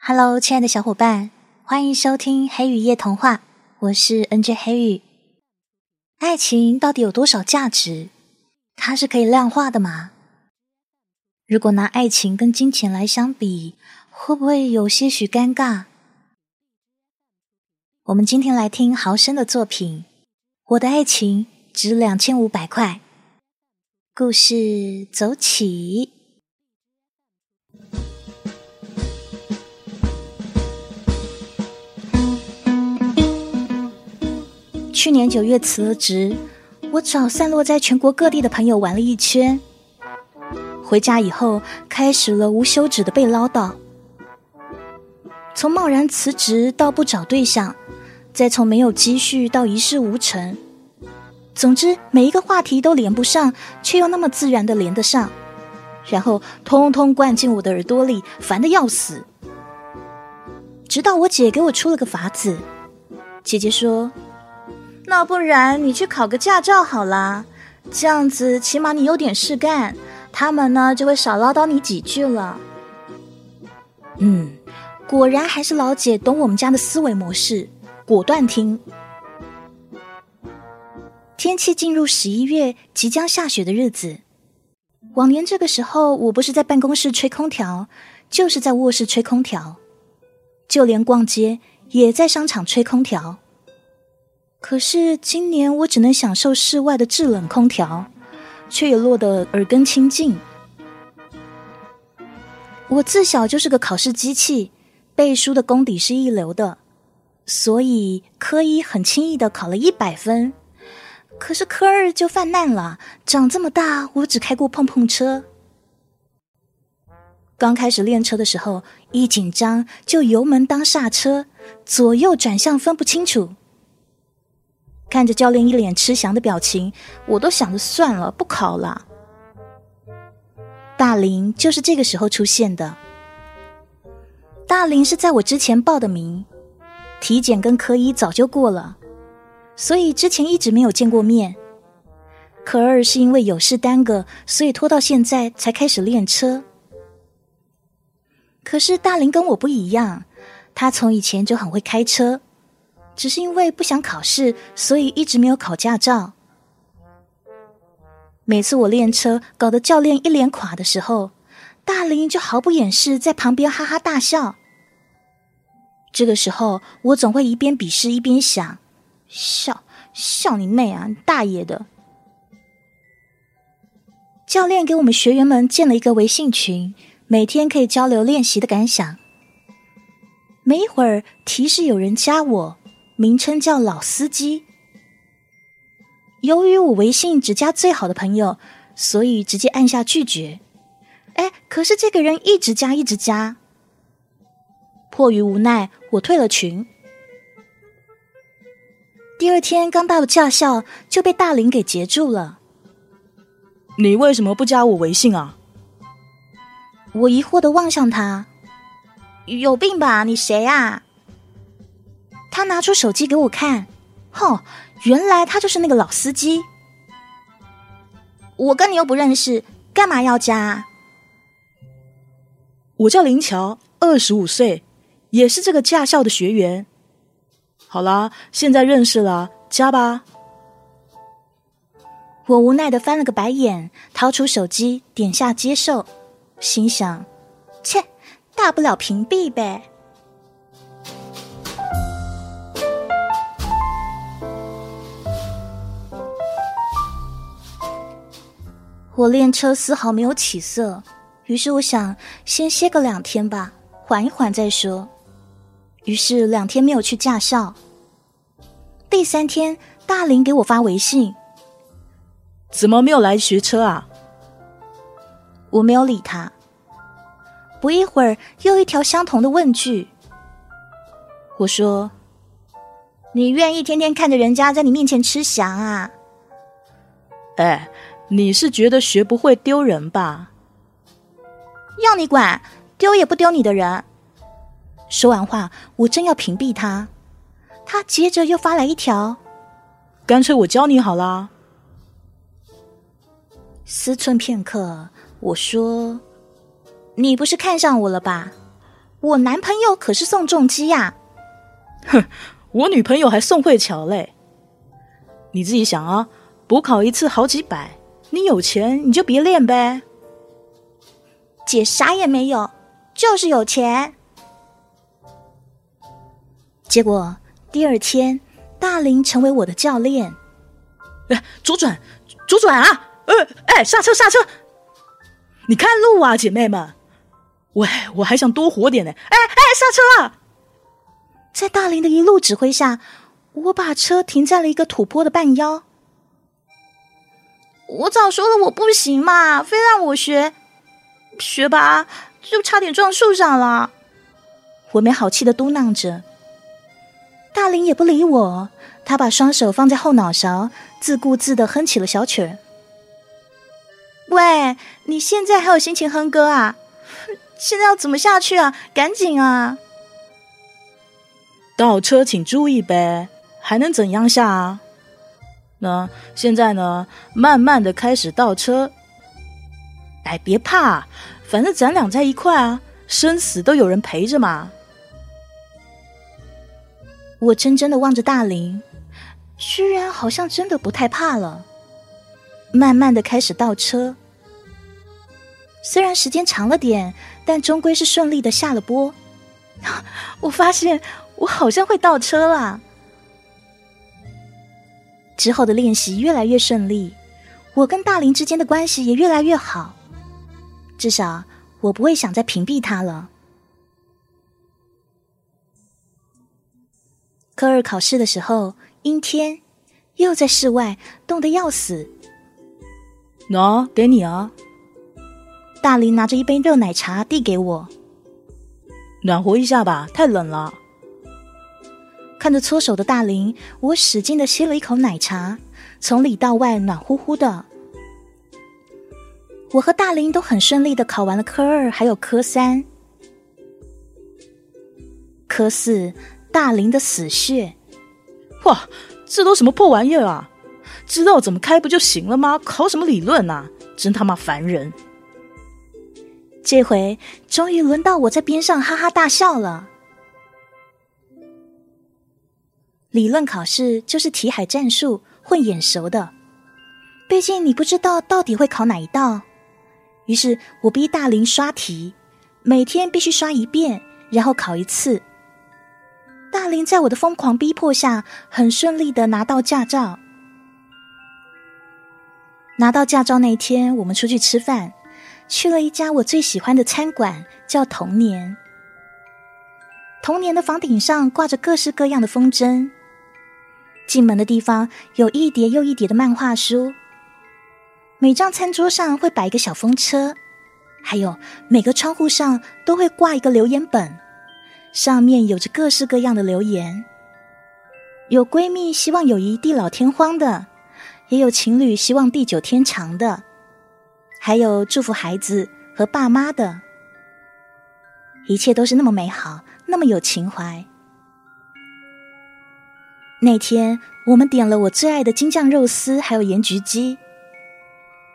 Hello，亲爱的小伙伴，欢迎收听黑雨夜童话，我是 NJ 黑雨。爱情到底有多少价值？它是可以量化的吗？如果拿爱情跟金钱来相比，会不会有些许尴尬？我们今天来听豪生的作品《我的爱情值两千五百块》，故事走起。去年九月辞了职，我找散落在全国各地的朋友玩了一圈。回家以后，开始了无休止的被唠叨。从贸然辞职到不找对象，再从没有积蓄到一事无成，总之每一个话题都连不上，却又那么自然的连得上，然后通通灌进我的耳朵里，烦得要死。直到我姐给我出了个法子，姐姐说。那不然你去考个驾照好啦，这样子起码你有点事干，他们呢就会少唠叨你几句了。嗯，果然还是老姐懂我们家的思维模式，果断听。天气进入十一月，即将下雪的日子，往年这个时候，我不是在办公室吹空调，就是在卧室吹空调，就连逛街也在商场吹空调。可是今年我只能享受室外的制冷空调，却也落得耳根清净。我自小就是个考试机器，背书的功底是一流的，所以科一很轻易的考了一百分。可是科二就犯难了，长这么大我只开过碰碰车。刚开始练车的时候，一紧张就油门当刹车，左右转向分不清楚。看着教练一脸吃翔的表情，我都想着算了，不考了。大林就是这个时候出现的。大林是在我之前报的名，体检跟科一早就过了，所以之前一直没有见过面。科二是因为有事耽搁，所以拖到现在才开始练车。可是大林跟我不一样，他从以前就很会开车。只是因为不想考试，所以一直没有考驾照。每次我练车搞得教练一脸垮的时候，大林就毫不掩饰在旁边哈哈大笑。这个时候，我总会一边鄙视一边想：笑笑你妹啊，大爷的！教练给我们学员们建了一个微信群，每天可以交流练习的感想。没一会儿，提示有人加我。名称叫老司机。由于我微信只加最好的朋友，所以直接按下拒绝。哎，可是这个人一直加，一直加。迫于无奈，我退了群。第二天刚到驾校，就被大林给截住了。你为什么不加我微信啊？我疑惑的望向他，有病吧？你谁呀？他拿出手机给我看，吼，原来他就是那个老司机。我跟你又不认识，干嘛要加？我叫林乔，二十五岁，也是这个驾校的学员。好啦，现在认识了，加吧。我无奈的翻了个白眼，掏出手机点下接受，心想：切，大不了屏蔽呗。我练车丝毫没有起色，于是我想先歇个两天吧，缓一缓再说。于是两天没有去驾校。第三天，大林给我发微信：“怎么没有来学车啊？”我没有理他。不一会儿，又一条相同的问句。我说：“你愿意天天看着人家在你面前吃翔啊？”哎。你是觉得学不会丢人吧？要你管，丢也不丢你的人。说完话，我正要屏蔽他，他接着又发来一条：“干脆我教你好啦。”思忖片刻，我说：“你不是看上我了吧？”我男朋友可是宋仲基呀。哼，我女朋友还宋慧乔嘞。你自己想啊，补考一次好几百，你有钱你就别练呗。姐啥也没有，就是有钱。结果第二天，大林成为我的教练。哎，左转，左转啊！呃，哎，刹车，刹车！你看路啊，姐妹们！喂，我还想多活点呢。哎哎，刹车啊！在大林的一路指挥下，我把车停在了一个土坡的半腰。我早说了我不行嘛，非让我学，学吧，就差点撞树上了。我没好气的嘟囔着。大林也不理我，他把双手放在后脑勺，自顾自的哼起了小曲儿。喂，你现在还有心情哼歌啊？现在要怎么下去啊？赶紧啊！倒车请注意呗，还能怎样下啊？那现在呢？慢慢的开始倒车。哎，别怕，反正咱俩在一块啊，生死都有人陪着嘛。我怔怔的望着大林，居然好像真的不太怕了。慢慢的开始倒车，虽然时间长了点，但终归是顺利的下了坡。我发现我好像会倒车了。之后的练习越来越顺利，我跟大林之间的关系也越来越好。至少我不会想再屏蔽他了。科二考试的时候，阴天，又在室外，冻得要死。喏，给你啊！大林拿着一杯热奶茶递给我，暖和一下吧，太冷了。看着搓手的大林，我使劲的吸了一口奶茶，从里到外暖乎乎的。我和大林都很顺利的考完了科二，还有科三、科四。大林的死穴，哇，这都什么破玩意儿啊！知道怎么开不就行了吗？考什么理论啊？真他妈烦人！这回终于轮到我在边上哈哈大笑了。理论考试就是题海战术混眼熟的，毕竟你不知道到底会考哪一道。于是我逼大林刷题，每天必须刷一遍，然后考一次。大林在我的疯狂逼迫下，很顺利的拿到驾照。拿到驾照那天，我们出去吃饭，去了一家我最喜欢的餐馆，叫童年。童年的房顶上挂着各式各样的风筝，进门的地方有一叠又一叠的漫画书，每张餐桌上会摆一个小风车，还有每个窗户上都会挂一个留言本，上面有着各式各样的留言，有闺蜜希望友谊地老天荒的。也有情侣希望地久天长的，还有祝福孩子和爸妈的，一切都是那么美好，那么有情怀。那天我们点了我最爱的京酱肉丝，还有盐焗鸡，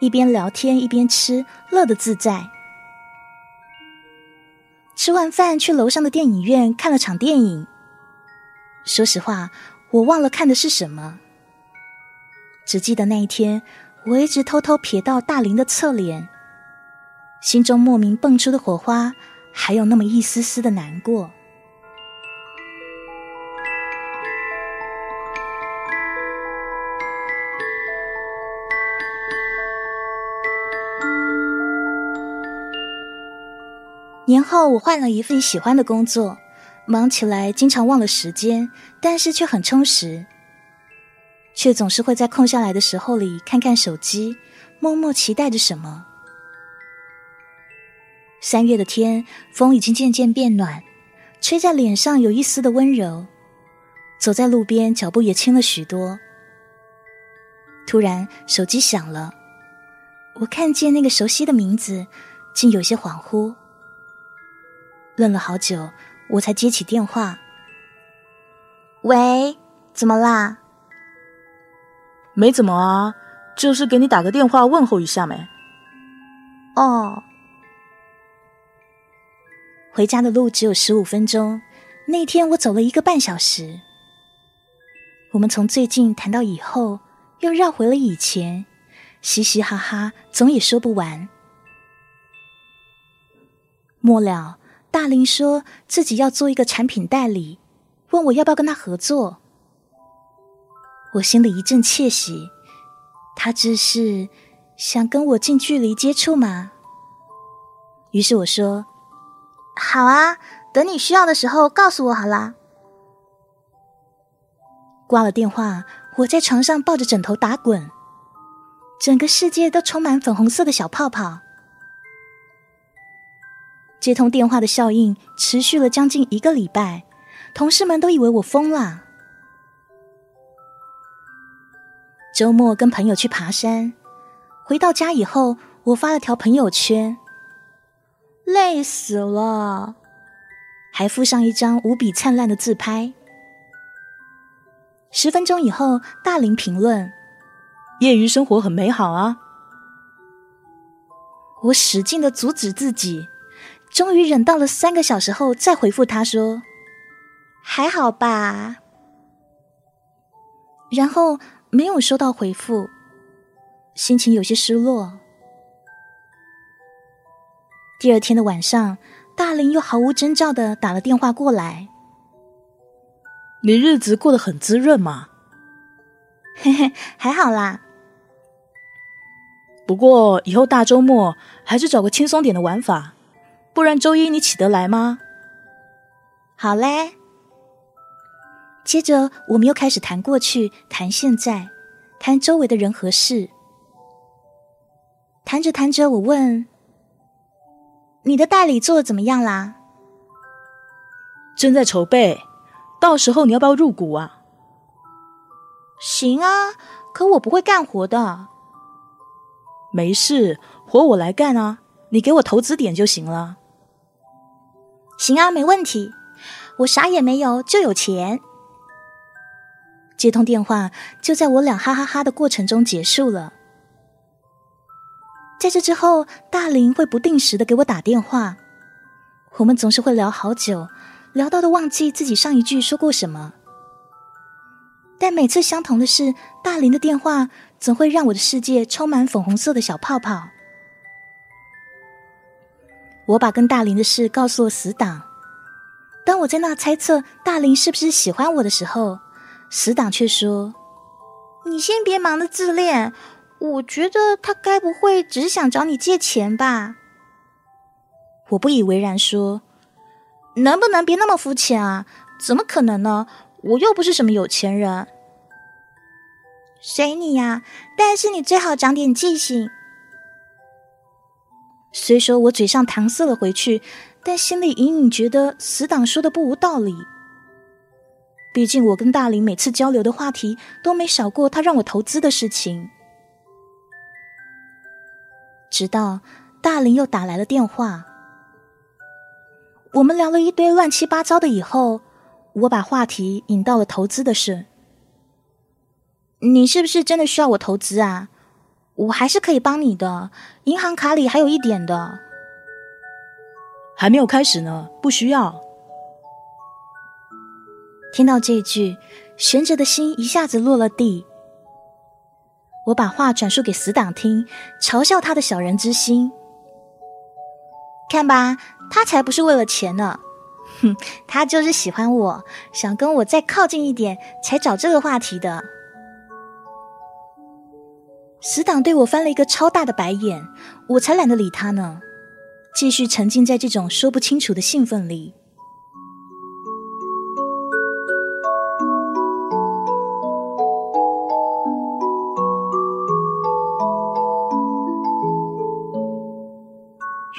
一边聊天一边吃，乐得自在。吃完饭去楼上的电影院看了场电影。说实话，我忘了看的是什么。只记得那一天，我一直偷偷瞥到大林的侧脸，心中莫名蹦出的火花，还有那么一丝丝的难过。年后，我换了一份喜欢的工作，忙起来经常忘了时间，但是却很充实。却总是会在空下来的时候里看看手机，默默期待着什么。三月的天，风已经渐渐变暖，吹在脸上有一丝的温柔。走在路边，脚步也轻了许多。突然，手机响了，我看见那个熟悉的名字，竟有些恍惚。愣了好久，我才接起电话：“喂，怎么啦？”没怎么啊，就是给你打个电话问候一下没。哦，回家的路只有十五分钟，那天我走了一个半小时。我们从最近谈到以后，又绕回了以前，嘻嘻哈哈，总也说不完。末了，大林说自己要做一个产品代理，问我要不要跟他合作。我心里一阵窃喜，他这是想跟我近距离接触吗？于是我说。好啊，等你需要的时候告诉我好啦。挂了电话，我在床上抱着枕头打滚，整个世界都充满粉红色的小泡泡。接通电话的效应持续了将近一个礼拜，同事们都以为我疯了。周末跟朋友去爬山，回到家以后，我发了条朋友圈。累死了，还附上一张无比灿烂的自拍。十分钟以后，大林评论：“业余生活很美好啊。”我使劲的阻止自己，终于忍到了三个小时后，再回复他说：“还好吧。”然后没有收到回复，心情有些失落。第二天的晚上，大林又毫无征兆的打了电话过来。你日子过得很滋润吗？嘿嘿，还好啦。不过以后大周末还是找个轻松点的玩法，不然周一你起得来吗？好嘞。接着我们又开始谈过去，谈现在，谈周围的人和事。谈着谈着，我问。你的代理做的怎么样啦？正在筹备，到时候你要不要入股啊？行啊，可我不会干活的。没事，活我来干啊，你给我投资点就行了。行啊，没问题，我啥也没有，就有钱。接通电话，就在我俩哈哈哈的过程中结束了。在这之后，大林会不定时的给我打电话，我们总是会聊好久，聊到都忘记自己上一句说过什么。但每次相同的是，大林的电话总会让我的世界充满粉红色的小泡泡。我把跟大林的事告诉了死党，当我在那猜测大林是不是喜欢我的时候，死党却说：“你先别忙着自恋。”我觉得他该不会只是想找你借钱吧？我不以为然说：“能不能别那么肤浅啊？怎么可能呢？我又不是什么有钱人。”随你呀，但是你最好长点记性。虽说我嘴上搪塞了回去，但心里隐隐觉得死党说的不无道理。毕竟我跟大林每次交流的话题都没少过他让我投资的事情。直到大林又打来了电话，我们聊了一堆乱七八糟的。以后我把话题引到了投资的事。你是不是真的需要我投资啊？我还是可以帮你的，银行卡里还有一点的。还没有开始呢，不需要。听到这句，悬着的心一下子落了地。我把话转述给死党听，嘲笑他的小人之心。看吧，他才不是为了钱呢，哼，他就是喜欢我，想跟我再靠近一点，才找这个话题的。死党对我翻了一个超大的白眼，我才懒得理他呢，继续沉浸在这种说不清楚的兴奋里。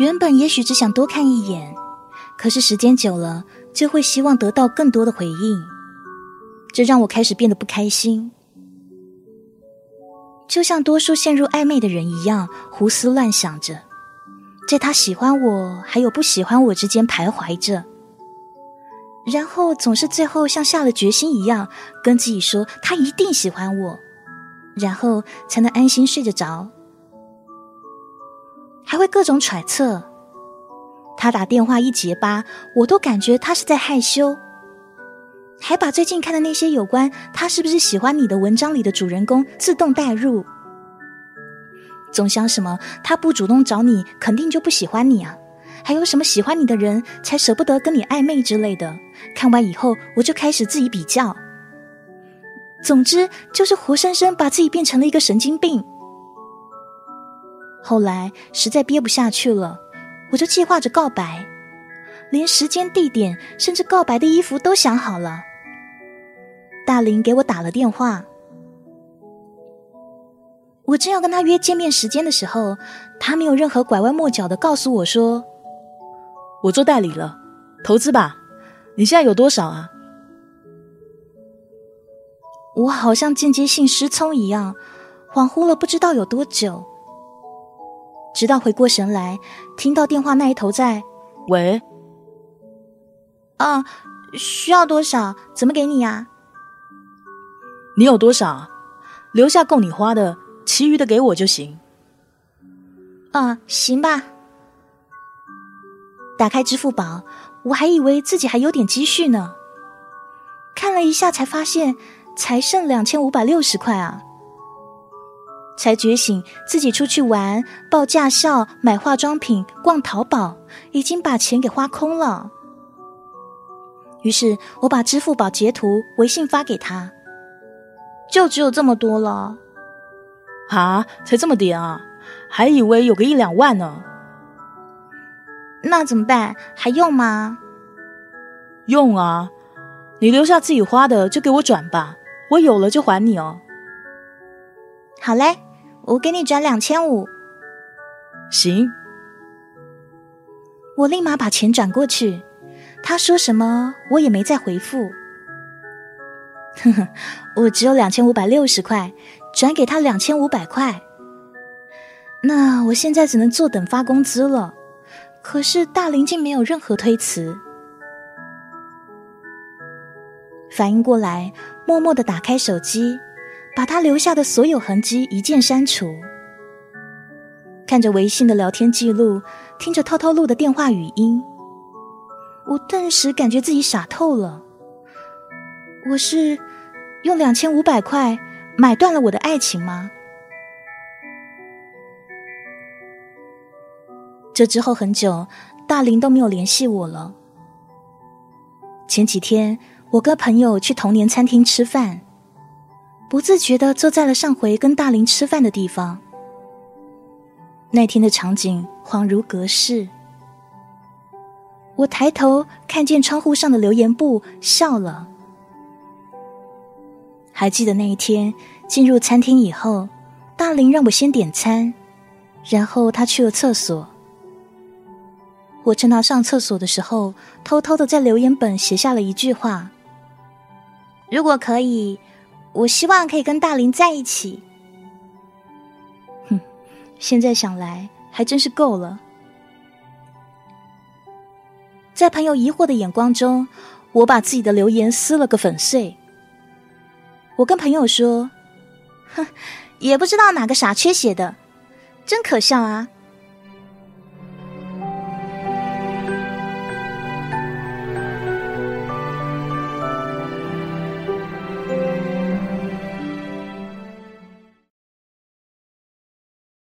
原本也许只想多看一眼，可是时间久了，就会希望得到更多的回应，这让我开始变得不开心。就像多数陷入暧昧的人一样，胡思乱想着，在他喜欢我还有不喜欢我之间徘徊着，然后总是最后像下了决心一样，跟自己说他一定喜欢我，然后才能安心睡得着。还会各种揣测，他打电话一结巴，我都感觉他是在害羞，还把最近看的那些有关他是不是喜欢你的文章里的主人公自动带入，总想什么他不主动找你，肯定就不喜欢你啊。还有什么喜欢你的人才舍不得跟你暧昧之类的？看完以后，我就开始自己比较。总之，就是活生生把自己变成了一个神经病。后来实在憋不下去了，我就计划着告白，连时间、地点，甚至告白的衣服都想好了。大林给我打了电话，我正要跟他约见面时间的时候，他没有任何拐弯抹角的告诉我说：“我做代理了，投资吧。你现在有多少啊？”我好像间接性失聪一样，恍惚了不知道有多久，直到回过神来，听到电话那一头在“喂，啊，需要多少？怎么给你呀？你有多少？留下够你花的，其余的给我就行。啊，行吧。打开支付宝，我还以为自己还有点积蓄呢，看了一下才发现。才剩两千五百六十块啊！才觉醒，自己出去玩、报驾校、买化妆品、逛淘宝，已经把钱给花空了。于是我把支付宝截图、微信发给他，就只有这么多了。啊，才这么点啊？还以为有个一两万呢。那怎么办？还用吗？用啊！你留下自己花的，就给我转吧。我有了就还你哦。好嘞，我给你转两千五。行。我立马把钱转过去。他说什么，我也没再回复。呵呵，我只有两千五百六十块，转给他两千五百块。那我现在只能坐等发工资了。可是大林竟没有任何推辞。反应过来。默默的打开手机，把他留下的所有痕迹一键删除。看着微信的聊天记录，听着偷偷录的电话语音，我顿时感觉自己傻透了。我是用两千五百块买断了我的爱情吗？这之后很久，大林都没有联系我了。前几天。我跟朋友去童年餐厅吃饭，不自觉的坐在了上回跟大林吃饭的地方。那天的场景恍如隔世。我抬头看见窗户上的留言簿，笑了。还记得那一天进入餐厅以后，大林让我先点餐，然后他去了厕所。我趁他上厕所的时候，偷偷的在留言本写下了一句话。如果可以，我希望可以跟大林在一起。哼，现在想来还真是够了。在朋友疑惑的眼光中，我把自己的留言撕了个粉碎。我跟朋友说：“哼，也不知道哪个傻缺写的，真可笑啊！